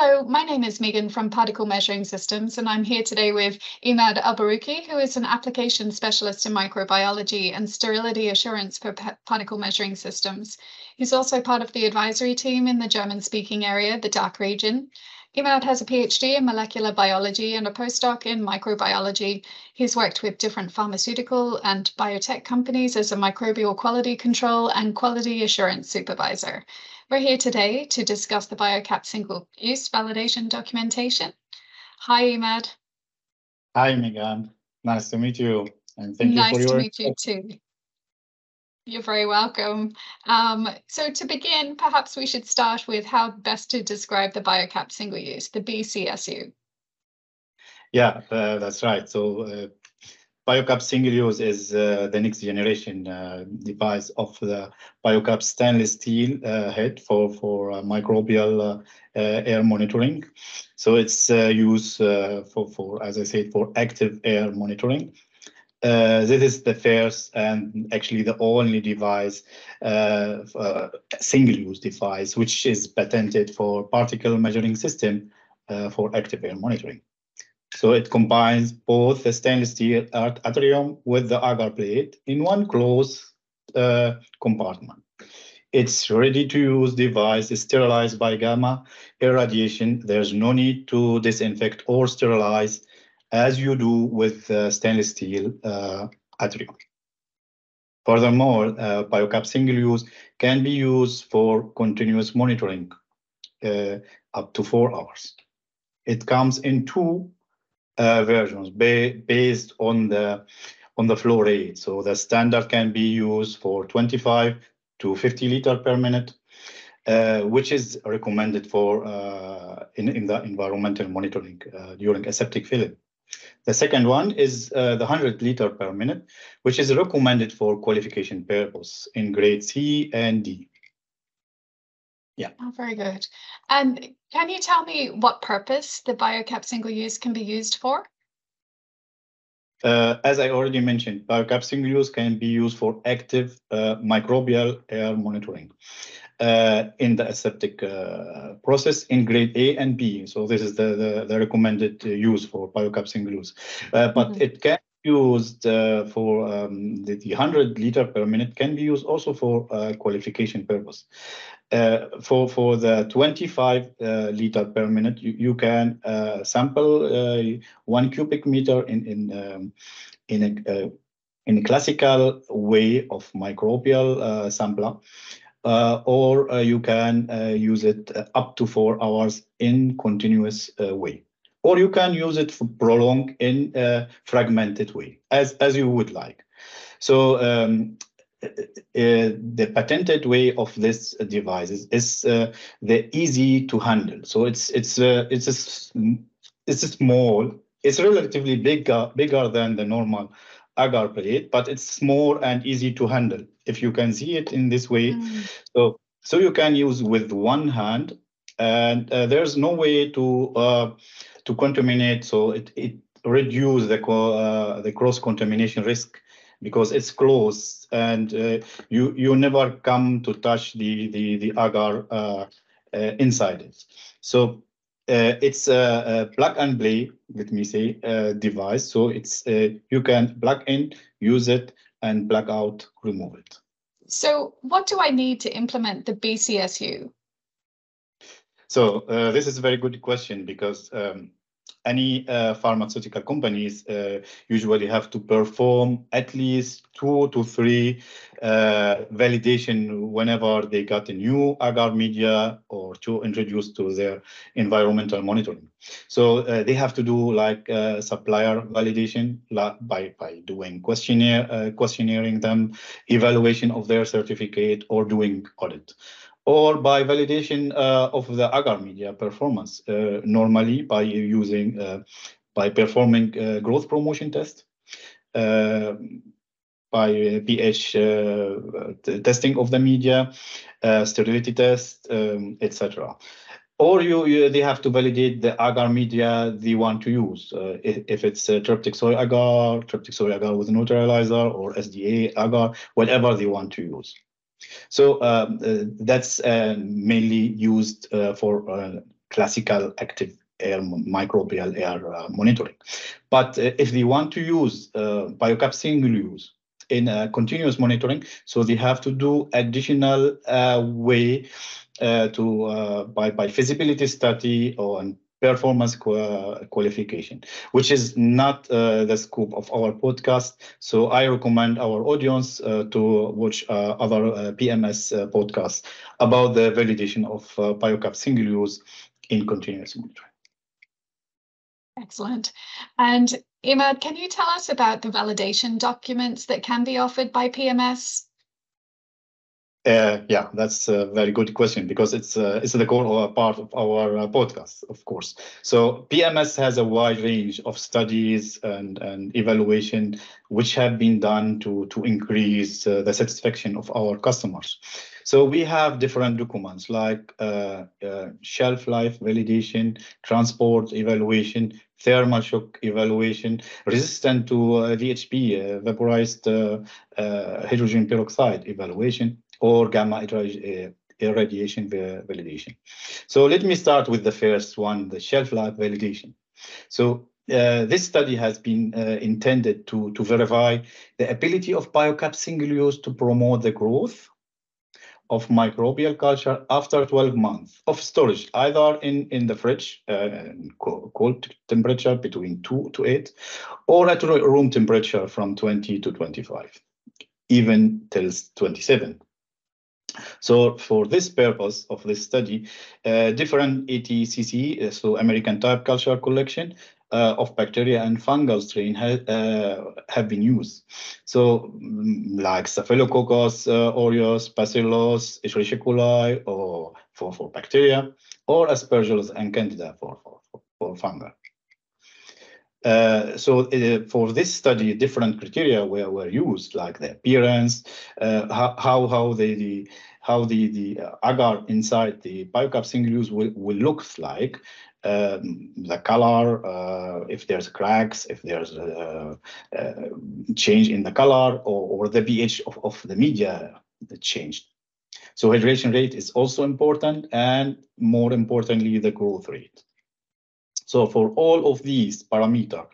Hello, my name is Megan from Particle Measuring Systems, and I'm here today with Emad Albarouki, who is an application specialist in microbiology and sterility assurance for particle measuring systems. He's also part of the advisory team in the German speaking area, the DACH region. Emad has a PhD in molecular biology and a postdoc in microbiology. He's worked with different pharmaceutical and biotech companies as a microbial quality control and quality assurance supervisor. We're here today to discuss the BioCapt single-use validation documentation. Hi, Emad. Hi, Megan. Nice to meet you, and thank nice you for your... Nice to meet you too. You're very welcome. Um, so to begin, perhaps we should start with how best to describe the BioCapt single use, the BCSU. Yeah, uh, that's right. So uh, BioCapt single use is uh, the next generation uh, device of the BioCapt stainless steel uh, head for, for uh, microbial air monitoring. So it's used for, for, as I said, for active air monitoring. Uh, this is the first and actually the only device, uh, single-use device, which is patented for particle measuring system uh, for active air monitoring. So it combines both the stainless steel atrium with the agar plate in one closed uh, compartment. It's ready to use device is sterilized by gamma irradiation. There's no need to disinfect or sterilize as you do with uh, stainless steel uh, atrium. Furthermore, uh, BioCapt single use can be used for continuous monitoring uh, up to four hours. It comes in two uh, versions ba based on the on the flow rate. So the standard can be used for 25 to 50 liter per minute, uh, which is recommended for uh, in, in the environmental monitoring uh, during aseptic filling. The second one is uh, the 100 liter per minute, which is recommended for qualification purpose in grade C and D. Yeah. Oh, very good. And can you tell me what purpose the BioCapt single use can be used for? Uh, as I already mentioned, BioCapt single use can be used for active uh, microbial air monitoring in the aseptic uh, process in grade A and B. So this is the, the, the recommended uh, use for BioCapt single use. Uh, but mm -hmm. it can be used uh, for um, the, the, 100 liter per minute can be used also for uh, qualification purpose. for for the 25 liter per minute, you, you can sample one cubic meter in in um, in a in a classical way of microbial sampler uh, or uh, you can uh, use it up to four hours in continuous way. Or you can use it for prolonged in a fragmented way, as, as you would like. So um, uh, the patented way of this device is, is uh, the easy to handle. So it's it's uh, it's a it's a small. It's relatively bigger bigger than the normal agar plate, but it's small and easy to handle. If you can see it in this way, mm. so so you can use with one hand, and uh, there's no way to uh, to contaminate. So it it reduce the uh, the cross contamination risk because it's closed and uh, you you never come to touch the the the agar uh, uh, inside it. So uh, it's a, a, plug and play, let me say, uh, device. So it's uh, you can plug in, use it, and plug out, remove it. So what do I need to implement the BCSU? So uh, this is a very good question because um, any uh, pharmaceutical companies uh, usually have to perform at least two to three uh, validation whenever they got a new agar media or to introduce to their environmental monitoring. So uh, they have to do like uh, supplier validation by, by doing questionnaire, uh, questionnairing them, evaluation of their certificate or doing audit or by validation uh, of the agar media performance, uh, normally by using, uh, by performing growth promotion test, by pH testing of the media, sterility test, um, etc or you, you, they have to validate the agar media they want to use. Uh, if, if, it's uh, tryptic soy agar, tryptic soy agar with neutralizer, or SDA agar, whatever they want to use. So um, uh, that's uh, mainly used uh, for classical active air microbial air uh, monitoring. But uh, if they want to use uh, BioCapt single use in continuous monitoring, so they have to do additional way to by by feasibility study or performance qualification, which is not uh, the scope of our podcast. So I recommend our audience uh, to watch uh, other PMS podcasts about the validation of BioCapt single use in continuous monitoring. Excellent. And Emad, can you tell us about the validation documents that can be offered by PMS? Uh, yeah, that's a very good question because it's uh, it's the core part of our uh, podcast, of course. So PMS has a wide range of studies and, evaluation which have been done to increase uh, the satisfaction of our customers. So we have different documents like uh, uh, shelf life validation, transport evaluation, thermal shock evaluation, resistant to VHP, vaporized hydrogen peroxide evaluation or gamma irradiation validation. So let me start with the first one, the shelf life validation. So uh, this study has been uh, intended to, to verify the ability of BioCapt single use to promote the growth of microbial culture after 12 months of storage, either in, in the fridge, uh, cold temperature between 2 to 8, or at room temperature from 20 to 25, even till 27. So for this purpose of this study, uh, different ATCC, uh, so American type culture collection uh, of bacteria and fungal strain ha uh, have been used. So mm, like Staphylococcus uh, aureus, Bacillus, Escherichia coli, or for, for bacteria, or Aspergillus and Candida for, for, for fungal. Uh, so uh, for this study, different criteria were, were used, like the appearance, uh, how, how, how the, the how the the uh, agar inside the BioCapt single use will, will look like, um, the color, uh, if there's cracks, if there's a, a change in the color, or, or the pH of, of the media changed. So hydration rate is also important, and more importantly, the growth rate. So for all of these parameters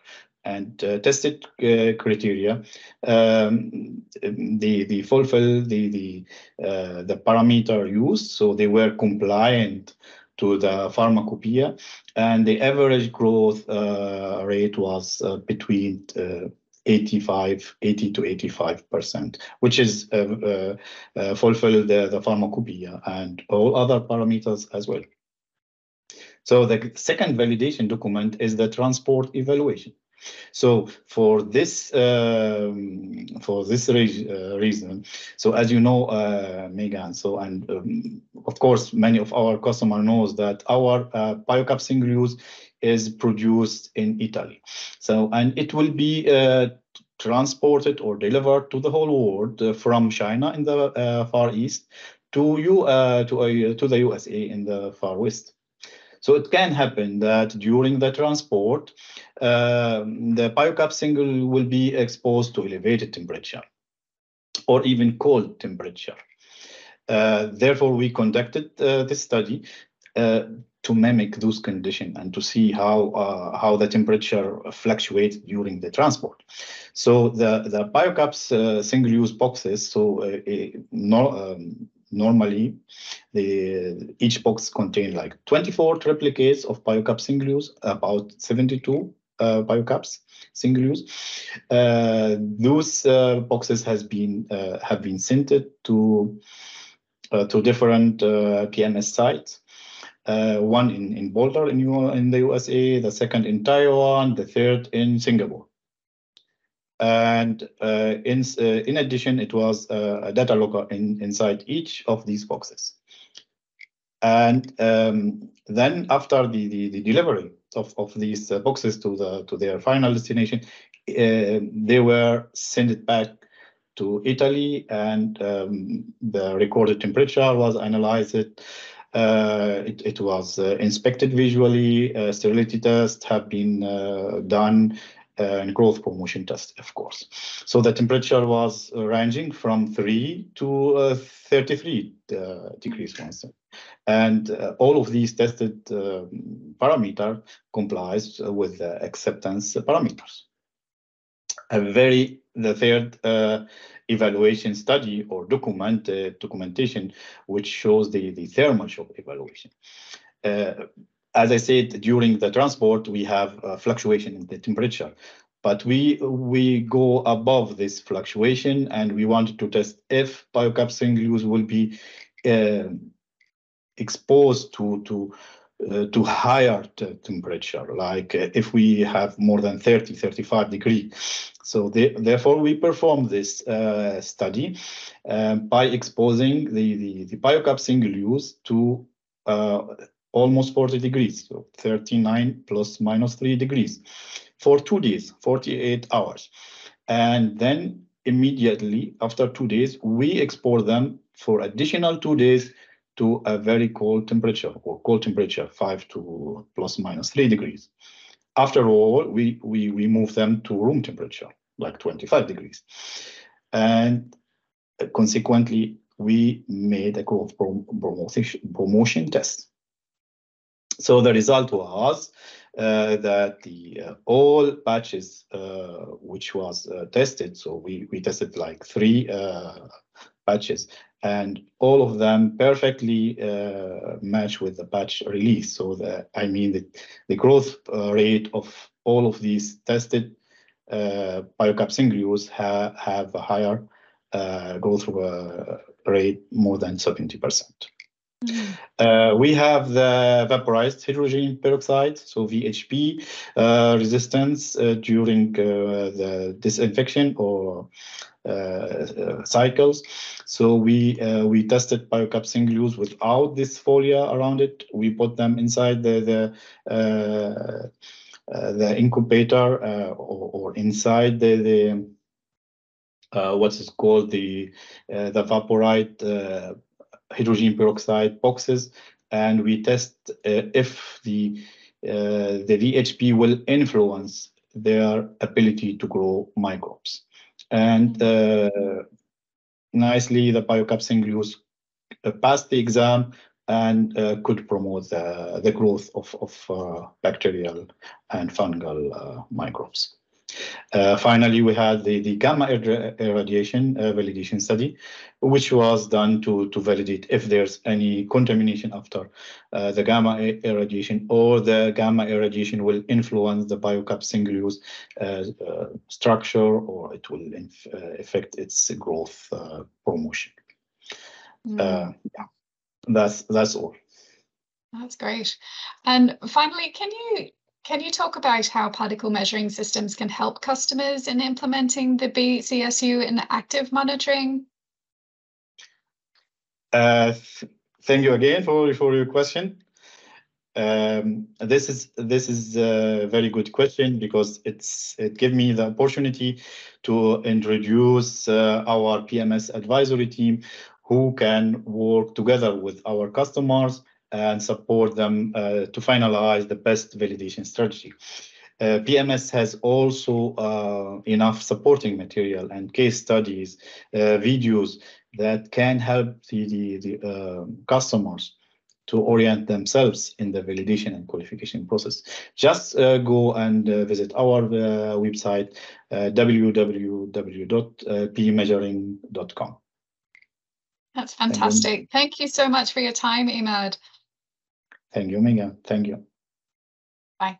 and uh, tested uh, criteria, um, they, fulfill the the uh, the parameter used, so they were compliant to the pharmacopoeia, and the average growth uh, rate was uh, between uh, 85, 80 to 85 percent, which is fulfill the, the pharmacopoeia and all other parameters as well. So the second validation document is the transport evaluation. So for this um, for this re uh, reason, so as you know, uh, Megan, so and um, of course many of our customer knows that our uh, BioCapt single use is produced in Italy. So and it will be uh, transported or delivered to the whole world uh, from China in the uh, Far East to you to to the USA in the Far West. So it can happen that during the transport, um, the BioCapt single will be exposed to elevated temperature or even cold temperature. Uh, therefore, we conducted uh, this study uh, to mimic those conditions and to see how uh, how the temperature fluctuates during the transport. So the the BioCapts uh, single-use boxes, so uh, no, um, normally the each box contain like 24 triplicates of BioCapt single use, about 72 uh, BioCapts single use. Uh, those uh, boxes has been uh, have been sent to uh, to different uh, PMS sites. one in, in Boulder in, U in the USA, the second in Taiwan, the third in Singapore. And uh, in, uh, in addition, it was uh, a data logger in, inside each of these boxes. And um, then after the, the, the, delivery of, of these uh, boxes to, the, to their final destination, uh, they were sent back to Italy and um, the recorded temperature was analyzed. Uh, it, it, was uh, inspected visually, uh, sterility tests have been done, and growth promotion test, of course. So the temperature was ranging from 3 to uh, 33 uh, degrees Celsius. And uh, all of these tested uh, parameter complies with the acceptance parameters. A very, the third uh, evaluation study or document uh, documentation, which shows the, the thermal shock evaluation. Uh, as I said, during the transport, we have a fluctuation in the temperature but we we go above this fluctuation and we wanted to test if BioCapt single use will be uh, exposed to to uh, to higher temperature like uh, if we have more than 30 35 degree. So therefore we perform this uh, study um, by exposing the the, the BioCapt single use to uh, almost 40 degrees so 39 plus minus 3 degrees for two days, 48 hours. And then immediately after two days, we export them for additional two days to a very cold temperature or cold temperature, five to plus minus three degrees. After all, we, we, we move them to room temperature, like 25 degrees. And uh, consequently, we made a growth promotion, promotion test. So the result was uh, that the uh, all batches uh, which was tested, so we, we tested like three batches, and all of them perfectly uh, match with the batch release. So the, I mean the, the growth uh, rate of all of these tested uh, BioCapt ha have a higher growth rate more than 70%. Uh, we have the vaporized hydrogen peroxide, so VHP uh, resistance uh, during uh, the disinfection or uh, uh, cycles. So we we tested BioCapt single use without this folia around it. We put them inside the the the incubator or, or, inside the, the uh, what is called the uh, the vaporite uh, hydrogen peroxide boxes, and we test uh, if the uh, the VHP will influence their ability to grow microbes. And uh, nicely, the BioCapt single use passed the exam and uh, could promote the, the growth of, of uh, bacterial and fungal uh, microbes. Uh, finally, we had the, the gamma irradiation uh, validation study, which was done to, to validate if there's any contamination after uh, the gamma irradiation or the gamma irradiation will influence the BioCapt single-use uh, uh, structure or it will uh, affect its growth promotion. Mm. yeah, that's, that's all. That's great. And finally, can you can you talk about how particle measuring systems can help customers in implementing the BCSU in active monitoring? Uh, thank you again for, for your question. Um, this is this is a very good question because it's it gave me the opportunity to introduce uh, our PMS advisory team who can work together with our customers and support them uh, to finalize the best validation strategy. Uh, PMS has also uh, enough supporting material and case studies, uh, videos that can help the, the, um, customers to orient themselves in the validation and qualification process. Just uh, go and uh, visit our website, www.pmeasuring.com. That's fantastic. Thank you so much for your time, Emad. Thank you, Megan. Thank you. Bye.